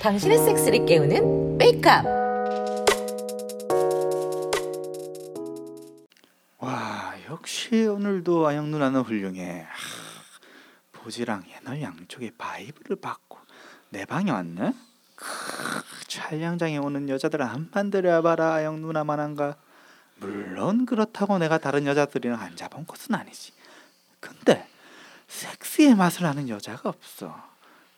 당신의 섹스를 깨우는 메이크업. 와 역시 오늘도 아영 누나는 훌륭해. 하, 보지랑 anal 양쪽에 vibe를 받고 내 방에 왔네. 크, 촬영장에 오는 여자들 한판 들여봐라 아영 누나만한가. 물론 그렇다고 내가 다른 여자들이랑 안 잔 것은 아니지. 근데 섹스의 맛을 아는 여자가 없어.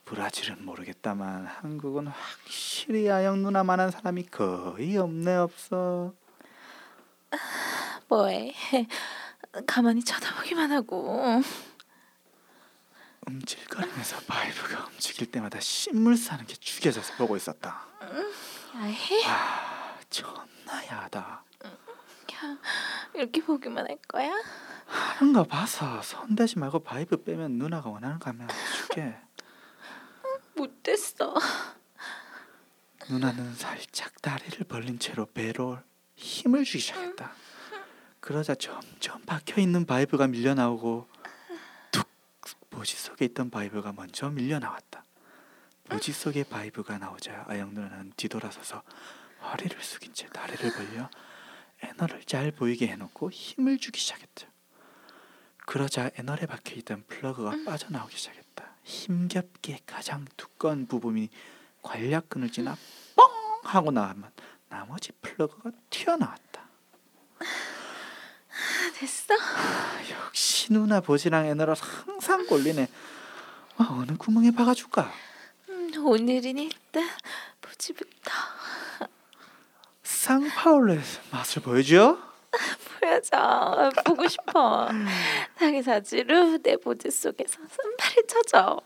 브라질은 모르겠다만 한국은 확실히 아영 누나만한 사람이 거의 없네 없어. 뭐해? 가만히 쳐다보기만 하고. 움찔거리면서 vibe가 움직일 때마다 씹물 싸는 게 죽여줘서 보고 있었다. 야해? 아, 존나 야하다. 이렇게 보기만 할 거야? 하는 거 봐서 손대지 말고 바이브 빼면 누나가 원하는 거 하면 줄게. 못됐어. 누나는 살짝 다리를 벌린 채로 배로 힘을 주기 시작했다. 그러자 점점 박혀 있는 바이브가 밀려 나오고 툭 보지 속에 있던 바이브가 먼저 밀려 나왔다. 보지 속에 바이브가 나오자 아영 누나는 뒤돌아서서 허리를 숙인 채 다리를 벌려 anal을 잘 보이게 해놓고 힘을 주기 시작했다. 그러자 anal에 박혀 있던 플러그가 빠져나오기 시작했다. 힘겹게 가장 두꺼운 부분이 괄약근을 지나 뻥 하고 나면 나머지 플러그가 튀어나왔다. 됐어? 역시 누나 보지랑 anal은 항상 꼴리네. 아, 어느 구멍에 박아줄까? 음, 오늘은 일단 보지부터 상파울레 맛을 보여줘? 보여줘. 보고 싶어. 자기 자지로 내 보지 속에서 손발을 쳐줘.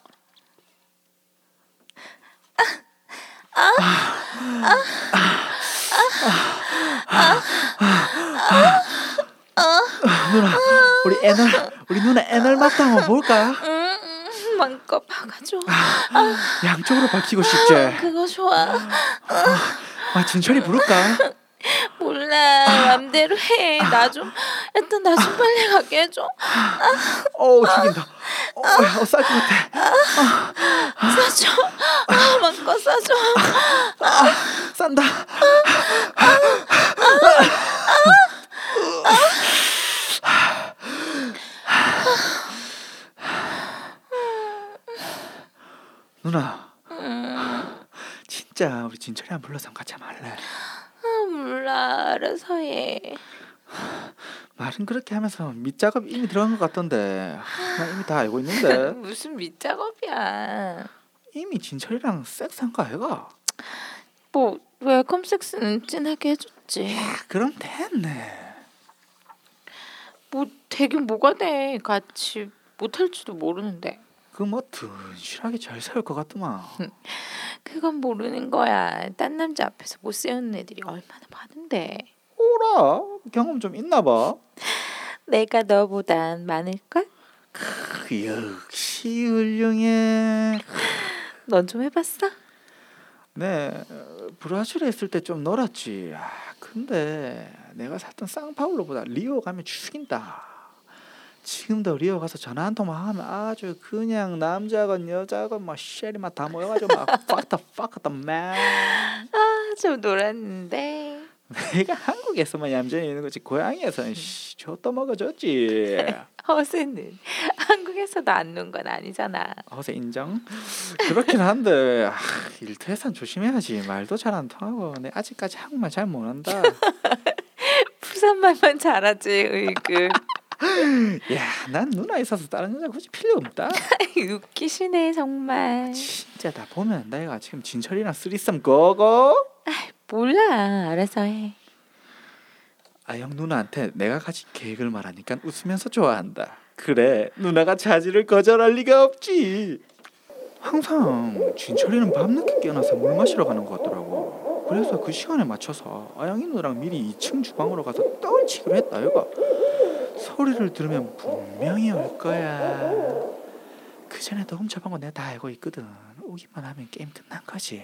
누나, 우리 애널, 우리 누나 애널 맛도 한번 볼까? 음, 음, 마음껏 박아줘. 양쪽으로 박히고 싶지? 그거 좋아. 아, 진철이 부를까? 몰라. 맘대로 해. 나 좀 일단 나 좀 빨리 가게 해줘. 어우, 죽인다. 어, 어, 쌀것 같아. 싸줘. 아, 마음껏 싸줘. 싼다. 누나, 진짜 우리 진철이 한 불러서 같이 할래? 해. 말은 그렇게 하면서 밑작업 이미 들어간 것 같던데 나 이미 다 알고 있는데 무슨 밑작업이야. 이미 진철이랑 섹스한 거 아이가? 뭐 welcome 섹스는 진하게 해줬지. 그럼 됐네 뭐 되긴 뭐가 돼. 같이 못할지도 모르는데. 그뭐 든실하게 잘살것 같더만 그건 모르는 거야. 딴 남자 앞에서 못 세우는 애들이 얼마나 많은데. 오라 경험 좀 있나 봐 내가 너보단 많을걸? 크, 역시 훌륭해 넌 좀 해봤어? 네 브라질에 있을 때 좀 놀았지 아, 근데 내가 살던 상파울로보다 리오 가면 죽인다 지금도 리오 가서 전화 한 통만 하면 아주 그냥 남자건 여자건 막 쉐리 막다 모여가지고 막 fuck the fuck the man 아, 좀 놀았는데. 내가 한국에서만 얌전히 있는 거지 고향에서는 씨, 저또 먹어줬지 허세는 한국에서도 안 논 건 아니잖아. 어세 인정 그렇긴 한데 아, 일터에선 조심해야지 말도 잘 안 통하고 내 아직까지 한국말 잘 못한다 부산말만 잘하지. 으이그. 야 난 누나 있어서 다른 여자 굳이 필요 없다 웃기시네 정말. 진짜 다 보면 내가 지금 진철이랑 쓰리썸 고고 몰라. 알아서 해. 아영 누나한테 내가 가진 계획을 말하니까 웃으면서 좋아한다. 그래 누나가 자지를 거절할 리가 없지. 항상 진철이는 밤늦게 깨어나서 물 마시러 가는 것 같더라고. 그래서 그 시간에 맞춰서 아영이 누나랑 미리 2층 주방으로 가서 떨치기로 했다 얘가 소리를 들으면 분명히 올 거야. 그 전에 너 훔쳐본 거 내가 다 알고 있거든. 오기만 하면 게임 끝난 거지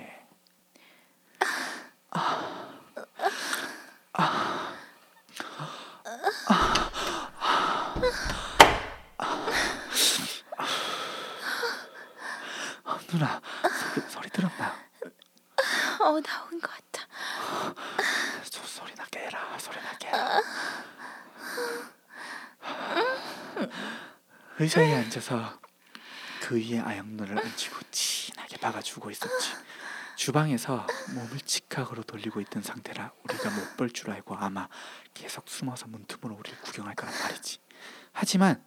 누나 소리, 소리 들었나? 어 나온 것 같아. 소, 소리 나게 해라 소리 나게 해라 의자에 앉아서 그 위에 아영누를 얹히고 진하게 박아주고 있었지 주방에서 몸을 직각으로 돌리고 있던 상태라 우리가 못 볼 줄 알고 아마 계속 숨어서 문틈으로 우리를 구경할 거란 말이지. 하지만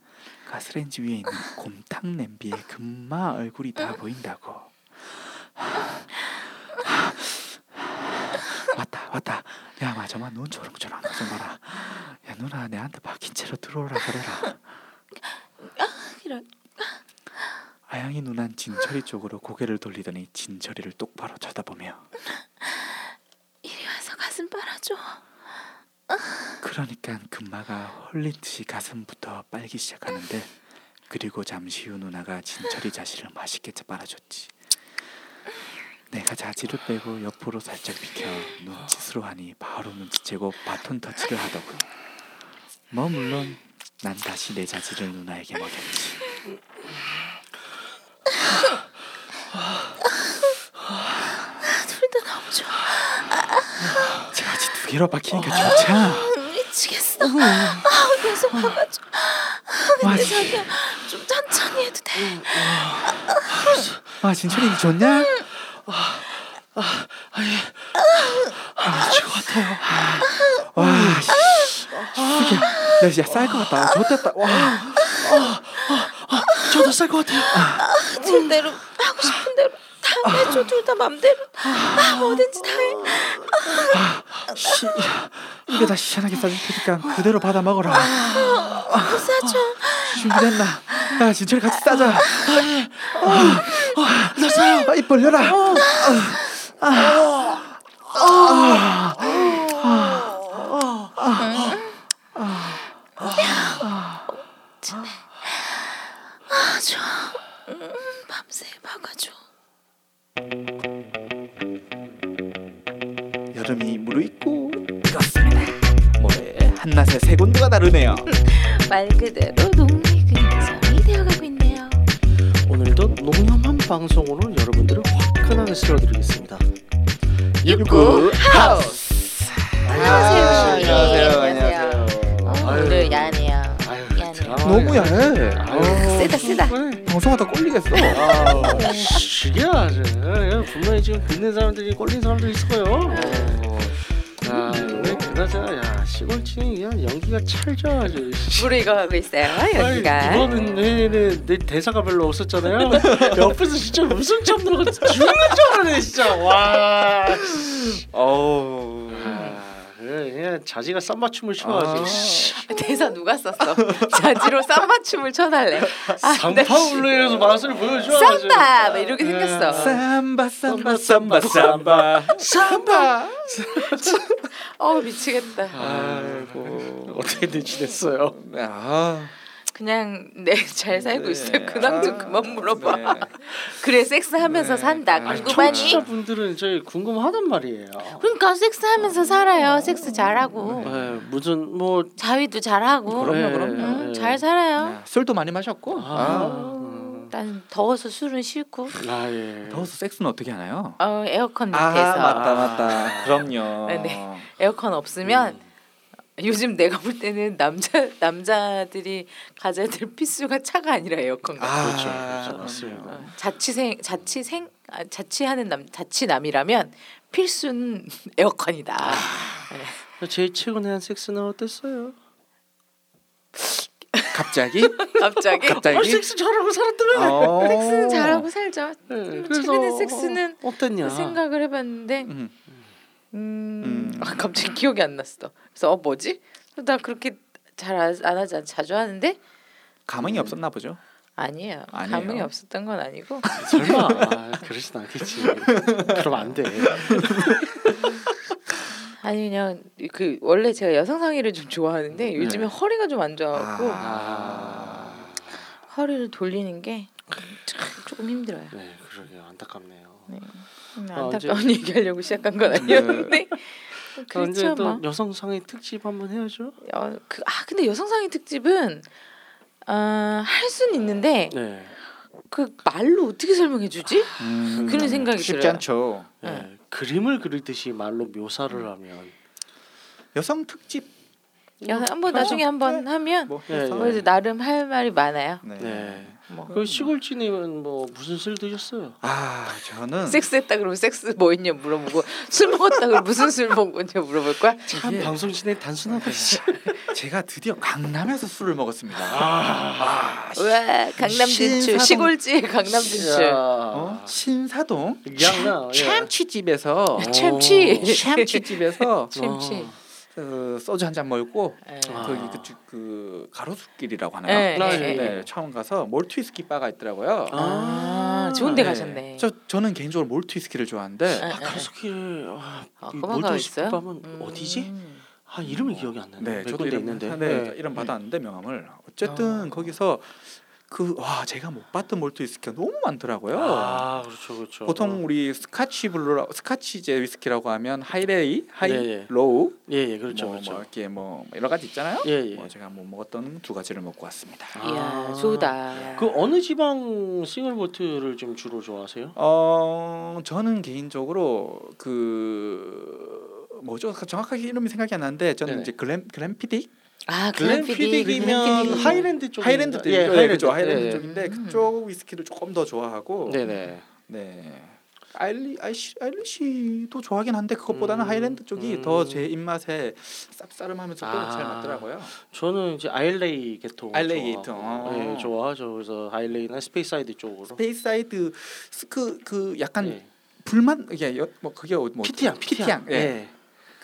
가스레인지 위에 있는 곰탕 냄비에 금마 얼굴이 다 보인다고. 왔다 왔다. 야 마저만 눈 초롱초롱 좀 봐라. 야 누나 내한테 박힌 채로 들어오라 그래라 이런 아영이 누난 진철이 쪽으로 고개를 돌리더니 진철이를 똑바로 쳐다보며 이리 와서 가슴 빨아줘. 그러니까 금마가 홀린 듯이 가슴부터 빨기 시작하는데 그리고 잠시 후 누나가 진철이 자신을 맛있게 빨아줬지. 내가 자지를 빼고 옆으로 살짝 비켜 눈짓으로 하니 바로 눈치채고 바톤 터치를 하더군. 뭐 물론 난 다시 내 자지를 누나에게 먹였지 둘 다 너무 좋아. 자지 두 개로 박히니까 좋잖아 미치겠어. 아 계속 박아줘. 와, 근데 자기야 좀 천천히 해도 돼. 아 진철이 좋냐? 아, 미칠 것 같아요. 와, 씨. 야, 야, 쌀것 같다. 좋됐다. 와, 저도 쌀것 같아요. 둘 대로 하고 대로 다 해줘. 둘다 맘대로. 아 뭐든지 다 해. 씨, 이거 다 시원하게 싸줄 테니까 그대로 받아 먹어라. 못 사줘. 준비됐나? 야, 진철이 같이 싸자. 나 싸요. 아, 입 벌려라. 아 좋아. 음, 밤새 박아줘. 여름이 무르익고 뜨겁습니다. 모래 한낮의 세 군두가 다르네요. 말 그대로 농미근성이 되어가고 있네요. 오늘도 농염한 방송으로 여러분들을 화끈하게 쓸어드리겠습니다. 입구 하우스. 안녕하세요. 안녕하세요. 네, 안녕하세요. 어, 아유. 오늘 야네요. 너무 야해. 아유, 세다 세다. 방송하다 꼴리겠어. 아, 시기야. 분명히 지금 듣는 사람들이 꼴린 사람들이 있을 거예요. 야, 왜 그나저나 야 시골치는 그냥 연기가 찰져가지고. 물을 익어가고 있어요. 여기가. 아니, 이번은 내내 내 대사가 별로 없었잖아요. 옆에서 진짜 웃음 참는 거 죽는 줄 알았네 진짜. 와. 어우. 아, 그래, 그냥 자지가 쌈맞춤을 춰가지고 씨, 대사 누가 썼어? 자지로 쌈맞춤을 춰달래. 아, 삼파울로에서 맛을 보여줘. 쌈바 막 이렇게 네. 생겼어. 삼바 삼바 삼바 삼바 삼바. 어 미치겠다. 아이고 어떻게들 지냈어요? 아. 그냥 네잘 살고 네. 있어요. 근황 좀 아, 그만 물어봐. 네. 그래 섹스하면서 네. 산다. 아니, 궁금하니? 청취자분들은 저희 궁금하단 말이에요. 그러니까 섹스하면서 살아요. 섹스 잘하고 네, 무슨 뭐 자위도 잘하고. 그럼요, 네, 그럼요. 응, 네. 잘 살아요. 네, 술도 많이 마셨고. 아, 음. 난 더워서 술은 싫고 아 예. 더워서 섹스는 어떻게 하나요? 어, 에어컨 아 밑에서 맞다 맞다. 그럼요. 네, 네. 에어컨 없으면 요즘 내가 볼 때는 남자 남자들이 가져야 될 필수가 차가 아니라 에어컨 같아. 아, 그렇죠, 그렇죠, 맞습니다. 어, 자취생 자취생 아, 자취하는 남 자취남이라면 필수는 에어컨이다. 제일 최근에 한 섹스는 어땠어요? 갑자기? 갑자기 갑자기? 아, 섹스 잘하고 살았다며. 어. 섹스는 잘하고 살죠. 네, 음, 최근에 섹스는 어, 어땠냐? 생각을 해봤는데 음. 음, 음. 아, 갑자기 기억이 안 났어. 그래서 어 뭐지? 나 그렇게 잘안 하지 않- 자주 하는데 감흥이 없었나 보죠. 아니에요. 아니에요? 감흥이 없었던 건 아니고 설마 아, 그러진 않겠지. 그럼 안 돼. 아니 그냥 그 원래 제가 여성 상의를 좀 좋아하는데 요즘에 허리가 좀 안 좋아갖고 네. 아. 아, 허리를 돌리는 게참 조금 힘들어요. 네, 그러게요. 안타깝네요. 음, 아, 안타까운 얘기하려고 시작한 건 아니었는데 언제 그렇죠 또 뭐. 여성 상의 특집 한번 해야죠. 어, 그, 아 근데 여성 상의 특집은 어, 할 수는 있는데 네. 그 말로 어떻게 설명해 주지? 음, 그런 생각이 쉽지 들어요. 않죠. 예, 네. 그림을 그리듯이 말로 묘사를 하면 여성 특집 야, 한번 나중에 한번 하면 뭐 예, 해서 뭐 나름 할 말이 많아요. 네. 네. 뭐그 시골지님은 뭐 무슨 술 드셨어요? 아 저는 섹스했다 그러면 섹스 뭐 있냐 물어보고 술 먹었다 그러면 무슨 술 먹었냐 물어볼 거야. 참 이게- 방송 진행 단순하다. 제가 드디어 강남에서 술을 먹었습니다. 아, 와 강남 진출 신사동- 시골지의 강남 진출. 어? 신사동. 참치집에서 참치. 참치집에서 참치. 그 소주 한 잔 먹고 예. 아. 거기 그, 그 가로수길이라고 예, 하나요? 예, 네, 예. 처음 가서 몰트 위스키 바가 있더라고요. 아, 좋은데 네. 가셨네. 저 저는 개인적으로 몰트 위스키를 좋아하는데 아, 아, 가로수길 아, 아, 몰도 있어요? 스피밤은 음. 어디지? 아 이름이 기억이 안 나네. 네, 몇 저도 이름 있는데. 네, 네. 이름 받았는데 명함을 어쨌든 거기서 그 와 제가 못 봤던 몰트 위스키가 너무 많더라고요. 아 그렇죠 그렇죠. 보통 우리 스카치 블루 스카치 제 위스키라고 하면 하이랜드, 하이, 네, 네. low, 예예 그렇죠 뭐, 그렇죠. 뭐 이렇게 뭐 여러 가지 있잖아요. 예예. 뭐 제가 못 먹었던 두 가지를 먹고 왔습니다. 이야 아. 좋다. 그 어느 지방 single malt를 좀 주로 좋아하세요? 어 저는 개인적으로 그 뭐죠 정확하게 이름이 생각이 안 나는데 저는 네네. 이제 글렌 글렌피딕 아 글렌피딕 글렌피딕이면 글렌피딕. 하이랜드 쪽 하이랜드 쪽 예, 예, 하이랜드 그죠 하이랜드 예, 예. 쪽인데 음. 그쪽 위스키를 조금 더 좋아하고 네네. 네. 아일리 아이시 아일리시도 좋아하긴 한데 그것보다는 음, 하이랜드 쪽이 음. 더 제 입맛에 쌉싸름하면서 또 아. 잘 맞더라고요. 저는 이제 아일레이 계통. 아일레이. 계통, 어. 예, 좋아하죠. 그래서 아일레이나 스페이사이드 쪽으로. 스페이사이드 그그 그 약간 예. 불만 이게 여- 뭐 그게 뭐 peaty향, peaty향 예. 예.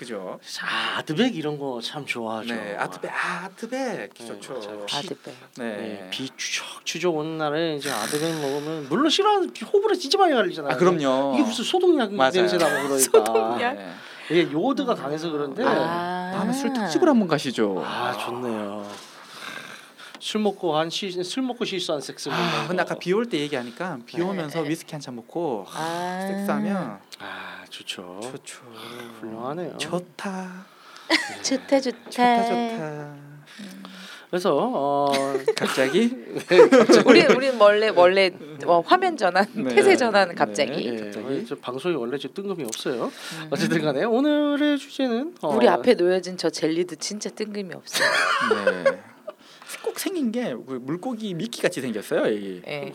그죠. 아, 아드백 이런 거 참 좋아하죠. 네 아트백 아, 아트백 네, 좋죠. 맞아요. 아드백. 네. 네, 비 추적 추적 오는 날에 이제 아드백 먹으면 물론 싫어하는 비 호불호 진짜 많이 갈리잖아요. 아 그럼요. 이게 무슨 소독약 맞아요. 냄새 나고 그러니까. 소독약? 네. 이게 요오드가 강해서 그런데 아, 아. 다음에 술 특집을 한번 가시죠. 좋네요. 술 먹고 한술 먹고 실수한 섹스. 아 근데 거. 아까 비 올 때 얘기 하니까 비 네. 오면서 위스키 한 잔 먹고 아. 섹스하면 아 좋죠. 좋죠. 훌륭하네요. 좋다. 좋다 좋다. 좋다 좋다. 그래서 어 갑자기 우리 우리 원래 원래 어, 화면 전환, 네. 태세 전환 갑자기. 예, 갑자기? 저 방송이 원래 좀 뜬금이 없어요. 어쨌든간에 오늘의 주제는 어, 우리 앞에 놓여진 저 젤리도 진짜 뜬금이 없어요. 네. 꼭 생긴 게그 물고기 미끼 같이 생겼어요. 이. 예.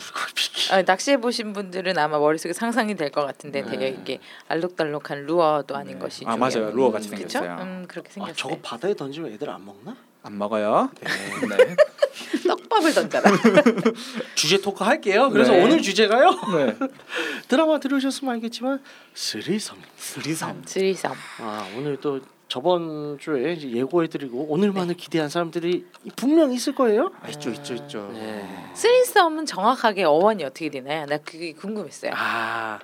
아, 낚시해 보신 분들은 아마 머릿속에 상상이 될 것 같은데 네. 되게 이게 알록달록한 루어도 아닌 네. 것이 아, 좀 맞아요. 루어 같이 음, 그쵸? 생겼어요. 음 그렇게 아, 생겼어요. 저거 바다에 던지면 애들 안 먹나? 안 먹어요. 네. 떡밥을 던져라. 주제 토크 할게요. 그래서 네. 오늘 주제가요. 네. 드라마 들으셨으면 알겠지만 스리섬. 스리섬. 스리섬. 아 오늘 또 저번 주에 이제 예고해드리고 오늘만을 기대한 사람들이 분명 있을 거예요. 아, 있죠 있죠 있죠. 네. threesome은 정확하게 어원이 어떻게 되나요? 나 그게 궁금했어요. 아,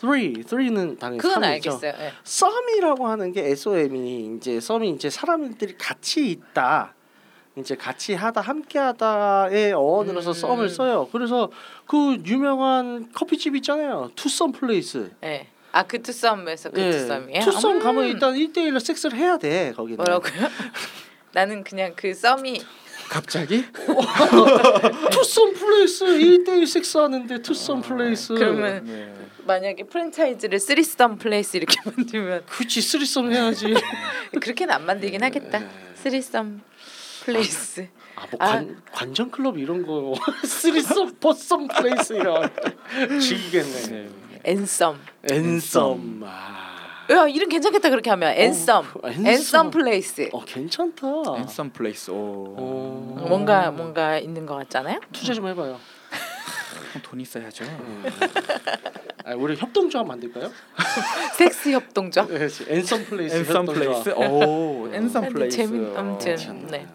three, three는 당연히 그건 3이죠. 알겠어요. 예. some이라고 하는 게 SOM이 이제 썸이 이제 사람들이 같이 있다. 이제 같이 하다 함께 하다의 어원으로서 음. some을 써요. 그래서 그 유명한 커피집 있잖아요. 투썸 플레이스. 예. 아 그 투썸에서 그 예. 투썸이에요? 투썸 음. 가면 일단 1대1로 섹스를 해야 돼. 거기는. 뭐라고요? 나는 그냥 그 some이 갑자기? 투썸 플레이스 1대1 섹스하는데 투썸 플레이스. 그러면 네. 만약에 프랜차이즈를 threesome place 이렇게 만들면 그치 threesome 해야지. 그렇게는 안 만들긴 하겠다. 네. threesome place. 아, 뭐 아. 관, 관전 클럽 이런 거 threesome foursome place 이런 죽이겠네. 네. N some. N some. 아. 야 이름 괜찮겠다 그렇게 하면 N some. 어, N some. place. 어 괜찮다. N some place. 오. 어. 뭔가 뭔가 있는 것 같잖아요. 투자 좀 해봐요. 돈 있어야죠. 아, 우리 협동조합 만들까요? 섹스 협동조. 네, N some place. N some 협동조합. place. 오. N some place. 재밌- 아무튼. 어. 네.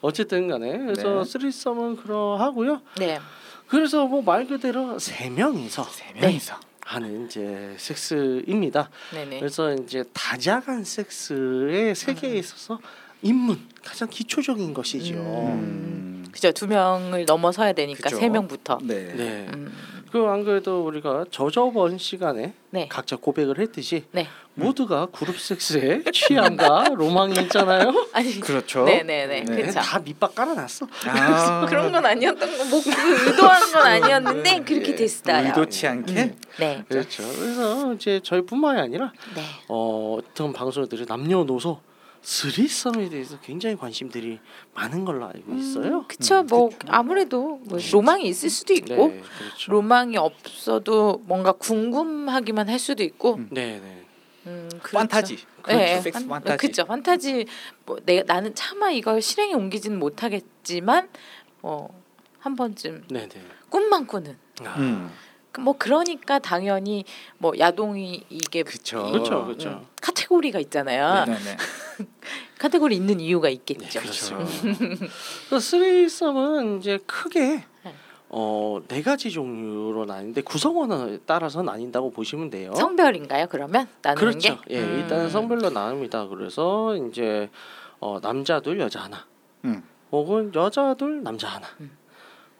어쨌든 간에 그래서 네. threesome은 그러하고요. 네. 그래서 뭐 말 그대로 세 명이서 세 명이서. 하는 이제 섹스입니다. 네네. 그래서 이제 다자간 섹스의 세계에 있어서 입문 가장 기초적인 것이죠. 음. 그죠 두 명을 넘어서야 되니까 그죠. 세 명부터. 네. 네. 음, 그 안 그래도 우리가 저저번 시간에 네. 각자 고백을 했듯이 네. 모두가 그룹 섹스에 취향과 로망이 있잖아요. 아니 그렇죠. 네네네 네. 그렇죠. 다 밑밥 깔아놨어. 아, 그런 건 아니었던 거, 뭐그 의도한 건 아니었는데 그렇게 예. 됐어요. 의도치 않게. 네, 그렇죠. 그래서 이제 저희뿐만이 아니라 네. 어, 어떤 방송들이 남녀노소 스리썸에 대해서 굉장히 관심들이 많은 걸로 알고 있어요. 그쵸, 음, 뭐 그쵸. 아무래도 뭐 로망이 있을 수도 있고 네, 그렇죠. 로망이 없어도 뭔가 궁금하기만 할 수도 있고. 음. 네, 네. 음, 그렇죠. 판타지. 네, 섹스 판- 판타지. 그쵸, 판타지. 뭐 내가 나는 차마 이걸 실행에 옮기지는 못하겠지만, 뭐한 번쯤 네, 네. 꿈만 꾸는. 아, 음. 그 뭐 그러니까 당연히 뭐 야동이 이게 그쵸. 이- 그렇죠, 그렇죠. 음, 카테고리가 있잖아요. 네네. 카테고리 있는 이유가 네, 있겠죠. 그렇죠. 그 스리썸은 이제 크게 네. 어, 네 가지 종류로 나뉘는데 구성원에 따라서 나뉜다고 보시면 돼요. 성별인가요? 그러면 나누는 그렇죠. 게? 예, 음. 일단은 성별로 나눕니다. 그래서 이제 어, 남자 둘 여자 하나, 음. 혹은 여자 둘 남자 하나, 음.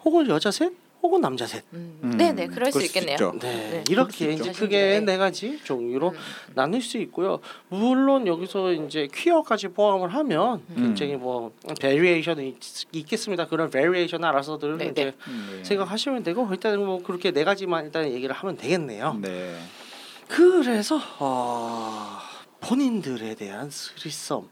혹은 여자 셋, 혹은 남자 셋. 음. 음, 네네, 그럴 수 그럴 수 있겠네요. 네, 네, 이렇게 그럴 수 이제. 크게 네. 네 가지 종류로 음. 나눌 수 있고요. 물론 여기서 이제 퀴어까지 포함을 하면 음. 굉장히 뭐 variation이 있겠습니다. 그런 variation 알아서들 네, 이제 네. 생각하시면 되고 일단 뭐 그렇게 네 가지만 일단 얘기를 하면 되겠네요. 네. 그래서 어, 본인들에 대한 스리썸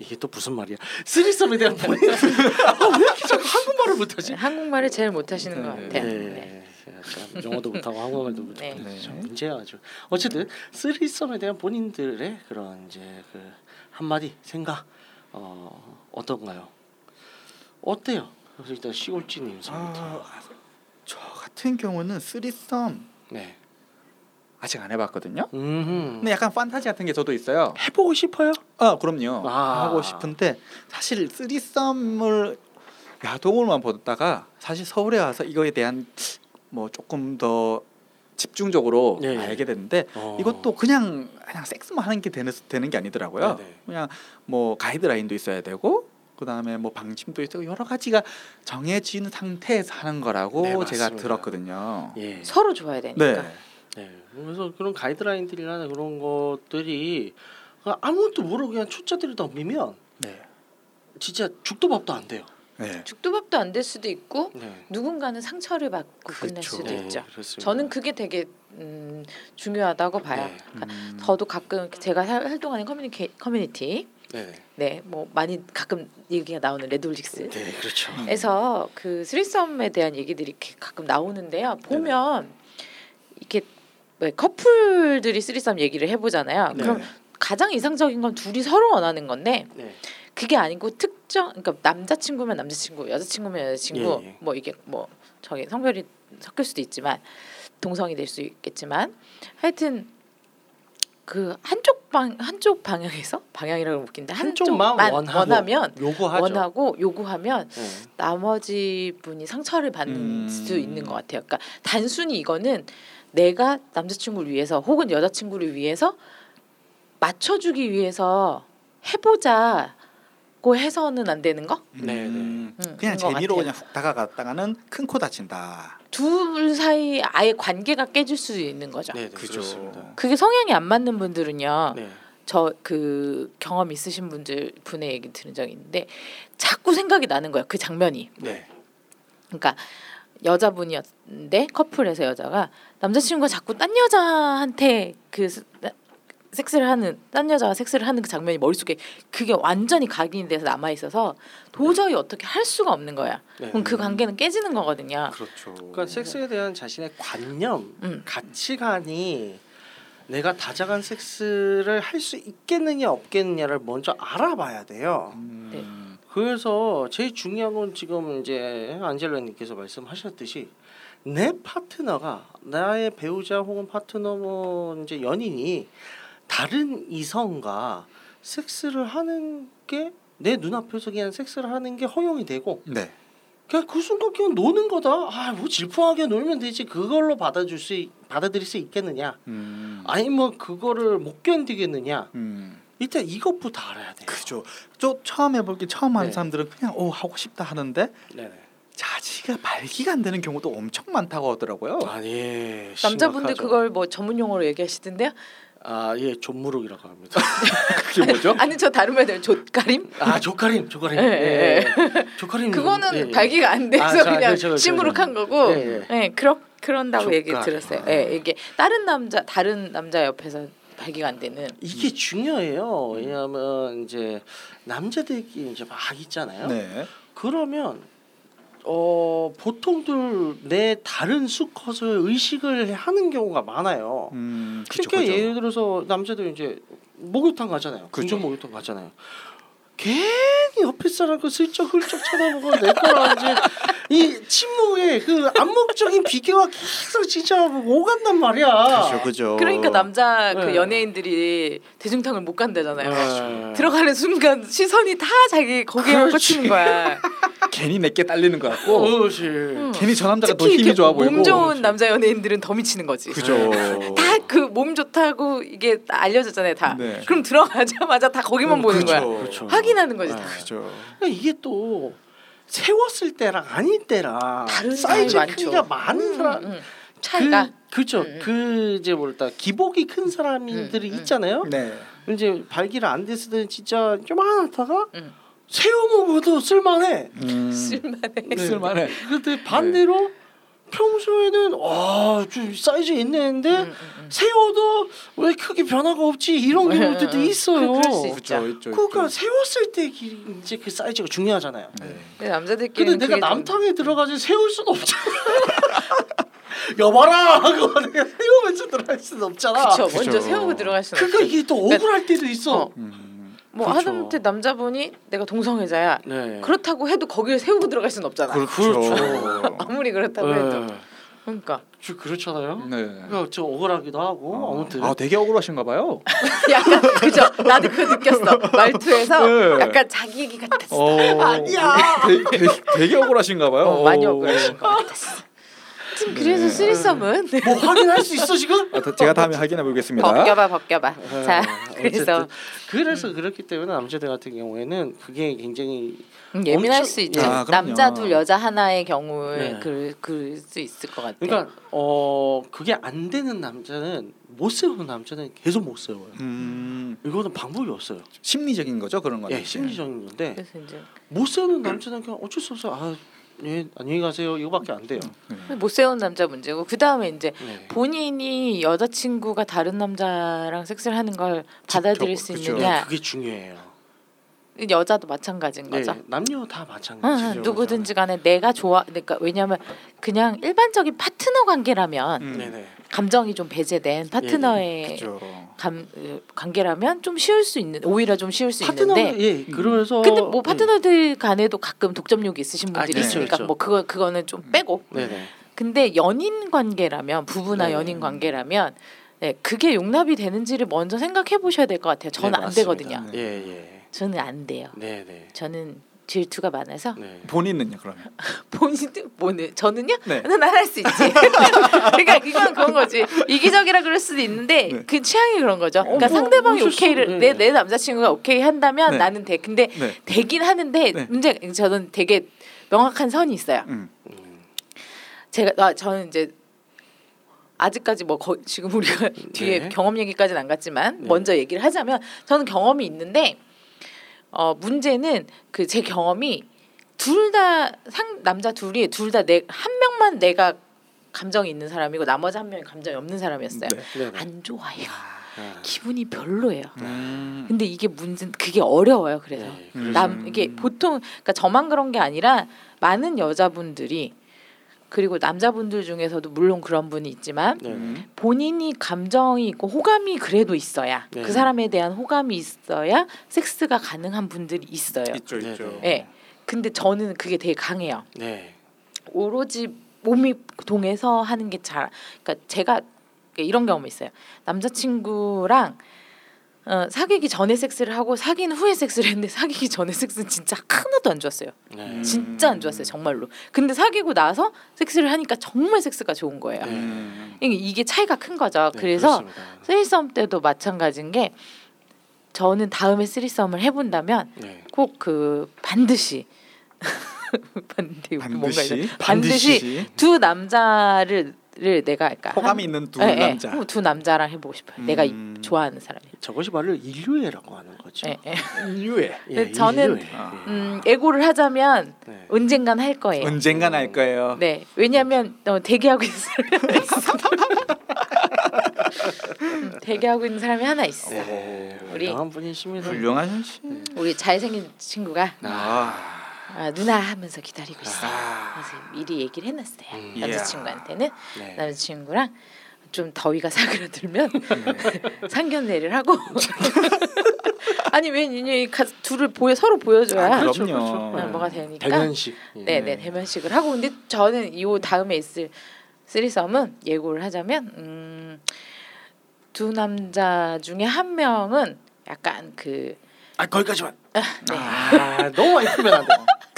이게 또 무슨 말이야? 스리썸에 대한 본인 아, 왜 이렇게 자꾸 한국말을 못하지? 네, 한국말을 제일 못하시는 것 네. 같아요. 네. 네. 참 영어도 못하고 한국말도 못하고 네. 참 문제야 아주. 어쨌든 스리썸에 대한 본인들의 그런 이제 그 한마디 생각 어 어떤가요? 어때요? 그래서 일단 시골지님부터. 아, 저 같은 경우는 쓰리썸 네. 아직 안 해봤거든요. 음. 근데 약간 판타지 같은 게 저도 있어요. 해보고 싶어요? 아 그럼요. 아. 하고 싶은데 사실 쓰리썸을 야동으로만 보다가 사실 서울에 와서 이거에 대한 뭐 조금 더 집중적으로 네. 알게 됐는데 어. 이것도 그냥 그냥 섹스만 하는 게 되는 되는 게 아니더라고요. 네네. 그냥 뭐 가이드라인도 있어야 되고 그다음에 뭐 방침도 있고 여러 가지가 정해진 상태에서 하는 거라고 네, 제가. 들었거든요. 예. 서로 좋아야 되니까. 네. 네. 그래서 그런 가이드라인들이나 그런 것들이 아무것도 모르고 그냥 초짜들이 덤비면 네. 진짜 죽도 밥도 안 돼요. 네. 죽도 밥도 안 될 수도 있고 네. 누군가는 상처를 받고 끝낼 그렇죠. 수도 네, 있죠. 그렇습니다. 저는 그게 되게 음, 중요하다고 봐요. 네. 그러니까 음. 저도 가끔 제가 살- 활동하는 커뮤니케, 커뮤니티 네. 네 뭐 많이 가끔 얘기가 나오는 레드홀릭스 네, 그렇죠. 음. 에서 그 threesome에 대한 얘기들이 이렇게 가끔 나오는데요. 보면 왜 커플들이 threesome 얘기를 해보잖아요. 네. 그럼 가장 이상적인 건 둘이 서로 원하는 건데 네. 그게 아니고 특정 그러니까 남자친구면 남자친구, 여자친구면 여자친구 예, 예. 뭐 이게 뭐 저기 성별이 섞일 수도 있지만 동성이 될 수 있겠지만 하여튼 그 한쪽 방 한쪽 방향에서 방향이라고 웃긴데 한쪽만 원하고 원하면 요구하죠. 원하고 요구하면 네. 나머지 분이 상처를 받는 음. 수 있는 것 같아요. 그러니까 단순히 이거는 내가 남자친구를 위해서 혹은 여자친구를 위해서 맞춰주기 위해서 해보자고 해서는 안 되는 거? 네, 네. 음, 음, 그냥 재미로. 그냥 훅 다가갔다가는 큰 코 다친다. 둘 사이 아예 관계가 깨질 수 있는 거죠. 네, 네, 그죠. 그렇습니다. 그게 성향이 안 맞는 분들은요. 네. 저그 경험 있으신 분들 분의 얘기 들은 적이 있는데 자꾸 생각이 나는 거예요. 그 장면이. 네. 그러니까 여자분이었는데 커플에서 여자가 남자친구가 자꾸 딴 여자한테 그 섹스를 하는 딴 여자와 섹스를 하는 그 장면이 머릿속에 그게 완전히 각인이 돼서 남아 있어서 도저히 어떻게 할 수가 없는 거야. 네. 그럼 그 관계는 깨지는 거거든요. 그렇죠. 그러니까 섹스에 대한 자신의 관념, 음. 가치관이 내가 다자간 섹스를 할 수 있겠느냐 없겠느냐를 먼저 알아봐야 돼요. 음, 네. 그래서 제일 중요한 건 지금 이제 안젤라님께서 말씀하셨듯이 내 파트너가 나의 배우자 혹은 파트너 뭐 이제 연인이 다른 이성과 섹스를 하는 게 내 눈앞에서 그냥 섹스를 하는 게 허용이 되고 네. 그냥 그 순간 그냥 노는 거다. 아 뭐 질풍하게 놀면 되지. 그걸로 받아줄 수 있- 받아들일 수 있겠느냐? 음. 아니면 그거를 못 견디겠느냐? 음. 일단 이것부터 알아야 돼요. 그죠. 저 처음 해볼 게 처음 하는 네. 사람들은 그냥 오 하고 싶다 하는데 네네. 자지가 발기가 안 되는 경우도 엄청 많다고 하더라고요. 아니 남자분들 심각하죠. 그걸 뭐 전문 용어로 얘기하시던데요? 아 예 존무룩이라고 합니다. 그게 뭐죠? 아니 저 다른 말들 좆가림? 아 조카림 조카림. 예, 예, 조카림. 그거는 예, 예. 발기가 안 돼서 아, 자, 그냥 그렇죠, 그렇죠, 시무룩한 그렇죠. 거고, 예, 예, 예. 그렇 그런다고 얘기 족가림. 들었어요. 아. 예, 이게 다른 남자 다른 남자 옆에서 발기가 안 되는. 이게 중요해요. 왜냐하면 이제 남자들끼리 이제 막 있잖아요. 네. 그러면 어 보통들 내 다른 수컷을 의식을 하는 경우가 많아요. 음, 그죠, 그러니까 그죠. 예를 들어서 남자들 이제 목욕탕 가잖아요. 그죠. 목욕탕 가잖아요. 괜히 옆에 사람 그 슬쩍 훌쩍 쳐다보고 내 이제 이 침묵의 그 암묵적인 비교가 계속 진짜 오간단 말이야. 그죠, 그죠. 그러니까 남자 그 네. 연예인들이 대중탕을 못 간다잖아요. 네. 들어가는 순간 시선이 다 자기 그렇지. 꽂히는 거야. 괜히 내게 딸리는 것 같고 그렇지. 괜히 저 남자가 더 힘이 좋아 보이고 몸 좋은 남자 연예인들은 더 미치는 거지. 그죠. 다 그 몸 좋다고 이게 알려졌잖아요, 다. 네. 그럼 들어가자마자 다 거기만 보는 거야. 그렇죠. 확인하는 거지. 다. 그죠. 그러니까 이게 또 세웠을 때랑 아닐 때랑 다른 사이즈 크기가. 많은 음, 사람 음, 음. 차이가 그, 그렇죠. 음, 음. 그 이제 뭐랄까 기복이 큰 사람들이 음, 음. 있잖아요. 네. 이제 발기를 안 됐을 때는 진짜 요만하다가 음. 새우 먹어도 쓸만해. 음, 쓸만해. 쓸만해. 근데 반대로 평소에는 와좀 사이즈 있는데 음, 음, 음. 세워도 왜 크게 변화가 없지 이런 음, 경우들도 음, 음. 있어요. 그- 그럴 수 있죠. 그러니까 있죠. 세웠을 때 기- 이제 그 사이즈가 중요하잖아요. 네. 근데 남자들끼리 근데 내가 남탕에 들어가서 세울 수는 없잖아. 여봐라 하고 내가 세우면서 들어갈 수는 없잖아. 그쵸 그죠. 먼저 세우고 들어갈 수는 그러니까 없지. 이게 또 억울할 때도 있어. 어. 음, 뭐 그렇죠. 하다못해 남자분이 내가 동성애자야. 네. 그렇다고 해도 거기를 세우고 들어갈 수는 없잖아. 그렇죠. 아무리 그렇다고 해도. 그러니까 저 그렇잖아요. 네. 그러니까 저 억울하기도 하고 아무튼 아 되게 억울하신가 봐요. 약간 그죠. 나도 그거 느꼈어. 말투에서 네. 약간 자기 얘기 같았어. 어, 아니야. 되게, 되게, 되게 억울하신가 봐요. 어, 많이 억울하신 것 같았어. 하여튼 그래서 네. 쓰리썸은 뭐 확인할 수 있어 지금? 아, 다- 제가 다음에 확인해 보겠습니다. 벗겨봐 벗겨봐. 자 네, 그래서 그래서 그렇기 때문에 남자들 같은 경우에는 그게 굉장히 음, 예민할 엄청- 수 있죠. 아, 그럼요. 남자 둘 여자 하나의 경우에 네. 그 그럴 수 있을 것 같아요. 그러니까 어 그게 안 되는 남자는 못 세우는 남자는 계속 못 세워요. 음, 이거는 방법이 없어요. 심리적인 거죠 그런 거는. 예, 심리적인 건데 그래서 이제 못 세우는 남자는 그냥 어쩔 수 없어. 아, 예, 안녕히 가세요. 이거밖에 안 돼요. 못 세운 남자 문제고 그 다음에 이제 네. 본인이 여자친구가 다른 남자랑 섹스를 하는 걸 받아들일 수 그죠. 있느냐 그게 중요해요. 여자도 마찬가지인 거죠. 네, 남녀 다 응, 마찬가지죠. 응, 누구든지 간에 내가 좋아 그러니까 왜냐하면 그냥 일반적인 파트너 관계라면 음. 네네. 감정이 좀 배제된 파트너의 그죠. 감, 어, 관계라면 좀 쉬울 수 있는 오히려 좀 쉬울 수 파트너 있는데 예 그래서 근데 뭐 음, 파트너들 간에도 가끔 독점욕이 있으신 아, 분들이 그렇죠, 있으니까 그렇죠. 뭐 그거 그거는 좀 빼고 네네 근데 연인 관계라면 부부나 네. 연인 관계라면 네, 그게 용납이 되는지를 먼저 생각해 보셔야 될 것 같아요. 저는 네, 안. 되거든요. 네. 예예 저는 안 돼요. 네 네 저는 질투가 많아서 네. 음. 본인은요 그러면? 본인도 뭐는 저는요? 네. 난할 수 있지. 그러니까 이건 그런 거지. 이기적이라 그럴 수도 있는데 네. 그 취향이 그런 거죠. 그러니까 뭐, 상대방이 오케이를 네. 내내 남자친구가 오케이 한다면 네. 나는 돼. 근데 네. 되긴 하는데 네. 문제 저는 되게 명확한 선이 있어요. 음. 음, 제가 아, 저는 이제 아직까지 뭐 거, 지금 우리가 뒤에 네. 경험 얘기까지는 안 갔지만 네. 먼저 얘기를 하자면 저는 경험이 있는데 어 문제는 그 제 경험이 둘 다 상 남자 둘이 둘 다 내 한 명만 내가 감정이 있는 사람이고 나머지 한 명이 감정이 없는 사람이었어요. 네. 안 좋아요. 아, 기분이 별로예요. 음. 근데 이게 문제 그게 어려워요. 그래서 네, 음. 남 이게 보통 그러니까 저만 그런 게 아니라 많은 여자분들이 그리고 남자분들 중에서도 물론 그런 분이 있지만 네. 음. 본인이 감정이 있고 호감이 그래도 있어야 네. 그 사람에 대한 호감이 있어야 섹스가 가능한 분들이 있어요. 있죠 네, 있죠. 네. 예. 근데 저는 그게 되게 강해요. 네. 오로지 몸이 동해서 하는 게 잘. 그러니까 제가 이런 경험이 있어요. 남자친구랑 어, 사귀기 전에 섹스를 하고 사귄 후에 섹스를 했는데 사귀기 전에 섹스는 진짜 하나도 안 좋았어요. 네. 진짜 안 좋았어요, 정말로. 근데 사귀고 나서 섹스를 하니까 정말 섹스가 좋은 거예요. 네. 음. 이게- 차이가 큰 거죠. 네, 그래서. 쓰리썸 때도 마찬가지인 게 저는 다음에 쓰리썸을 해본다면 네. 꼭그 반드시 반드시 뭔가 반드시? 반드시 두 남자를 를 내가 그러니까 호감이 한- 있는 두 예, 예. 남자. 어, 두 남자랑 해보고 싶어요. 내가 이- 음. 좋아하는 사람이. 저것이 바로 인류애라고 하는 거죠. 예, 예. 인류애. 예, 저는 인류애. 음, 애고를 하자면 네. 언젠간 할 거예요. 언젠간 할 거예요. 네, 왜냐하면 어, 대기하고 있어. 음, 대기하고 있는 사람이 하나 있어. 네, 우리- 훌륭한 분이십니다. 훌륭하신 씨. 우리 잘생긴 친구가 아. 아, 누나 하면서 기다리고 있어. 아. 그래서 미리 얘기를 해놨어요. 음. 남자친구한테는 네. 남자친구랑 좀 더위가 사그라들면 상견례를 하고 아니 왜이 둘을 보여 서로 보여줘야 아, 그렇죠. 그렇죠. 어, 뭐가 되니까 대면식. 예. 네네 대면식을 하고 근데 저는 이 다음에 있을 쓰리썸은 예고를 하자면 음, 두 남자 중에 한 명은 약간 그 아 거기까지만. 네. 아 너무 많이 풀면 안 돼.